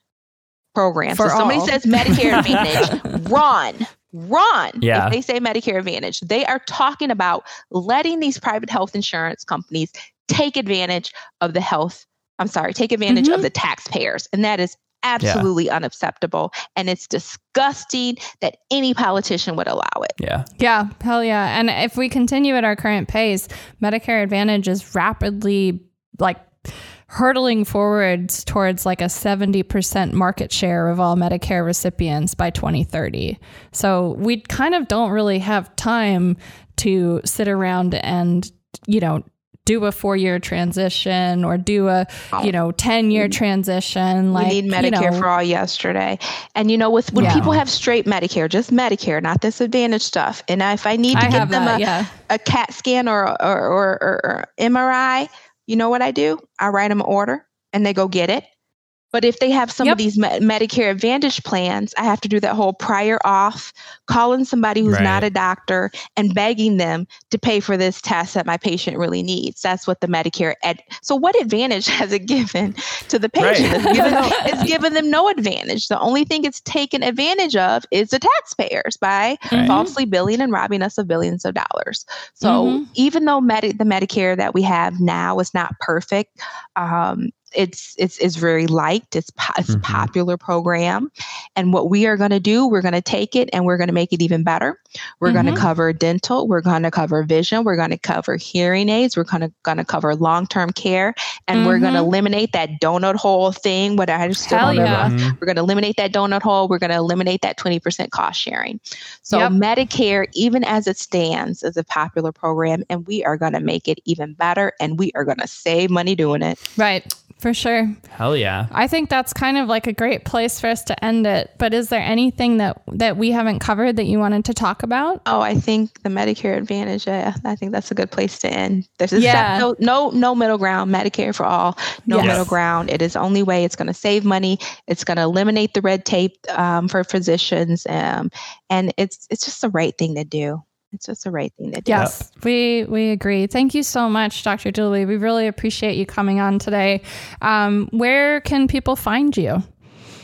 programs, for so somebody says Medicare Advantage, run. Run yeah. if they say Medicare Advantage. They are talking about letting these private health insurance companies take advantage of the health I'm sorry, take advantage mm-hmm. of the taxpayers. And that is absolutely yeah. unacceptable. And it's disgusting that any politician would allow it. Yeah. Yeah. Hell yeah. And if we continue at our current pace, Medicare Advantage is rapidly like hurtling forwards towards like a 70% market share of all Medicare recipients by 2030. So we kind of don't really have time to sit around and, you know, do a four year transition or do a oh. you know 10 year mm. transition like we need medicare you know, for all yesterday. And you know with when Yeah. people have straight medicare just medicare not this advantage stuff and if i need to I give them that, a, yeah. a cat scan or or, or or or mri you know what i do? I write them an order and they go get it but if they have some Yep. of these Me- Medicare Advantage plans, I have to do that whole prior auth, calling somebody who's Right. not a doctor and begging them to pay for this test that my patient really needs. That's what the Medicare Ed. So, what advantage has it given to the patient? Right. It's, given, it's given them no advantage. The only thing it's taken advantage of is the taxpayers by Right. falsely billing and robbing us of billions of dollars. So, Mhm. even though Medi- the Medicare that we have now is not perfect, um, it's it's it's very liked. It's po- it's a Mhm. popular program, and what we are going to do, we're going to take it and we're going to make it even better. We're going Mhm. to cover dental. We're going to cover vision. We're going to cover hearing aids. We're going to going to cover long term care, and we're going to eliminate that donut hole thing. What I just Hell yeah. Mhm. We're going to eliminate that donut hole. We're going to eliminate that 20% cost sharing. So, Yep. Medicare, even as it stands, is a popular program, and we are going to make it even better, and we are going to save money doing it. right for sure Hell yeah. I think that's kind of like a great place for us to end it. But is there anything that that we haven't covered that you wanted to talk about? Oh, I think the Medicare Advantage. Yeah, I think that's a good place to end. There's a Yeah. no, no, no middle ground. Medicare for all. No Yes. middle ground. It is the only way. It's going to save money. It's going to eliminate the red tape um, for physicians, um, and it's it's just the right thing to do. It's just the right thing to do. Yes, we we agree. Thank you so much, Dr. Dooley. We really appreciate you coming on today. Um, where can people find you?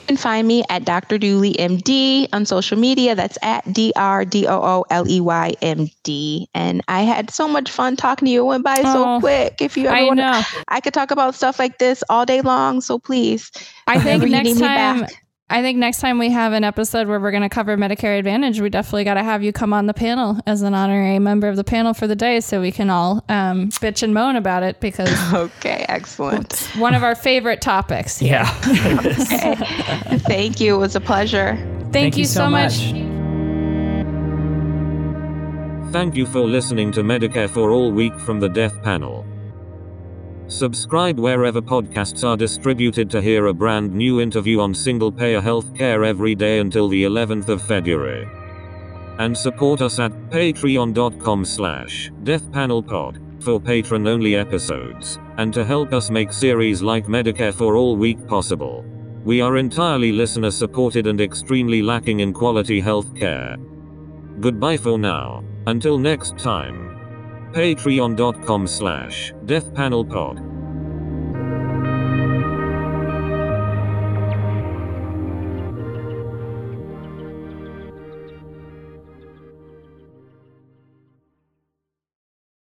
You can find me at Dr. Dooley MD on social media. That's at D R D O O L E Y M D. And I had so much fun talking to you. It went by Oh, so quick. If you ever I want to, I could talk about stuff like this all day long. So please, I think you next need me time. Back. I think next time we have an episode where we're going to cover Medicare Advantage, we definitely got to have you come on the panel as an honorary member of the panel for the day, so we can all um, bitch and moan about it because Okay, excellent. it's one of our favorite topics. Yeah. Okay. Thank you. It was a pleasure. Thank, you, so much. Thank you for listening to Medicare for All Week from the Death Panel. Subscribe wherever podcasts are distributed to hear a brand new interview on single payer healthcare every day until the 11th of February. And support us at patreon.com slash deathpanelpod for patron only episodes, and to help us make series like Medicare for All Week possible. We are entirely listener supported and extremely lacking in quality health care. Goodbye for now. Until next time. Patreon.com slash deathpanelpod.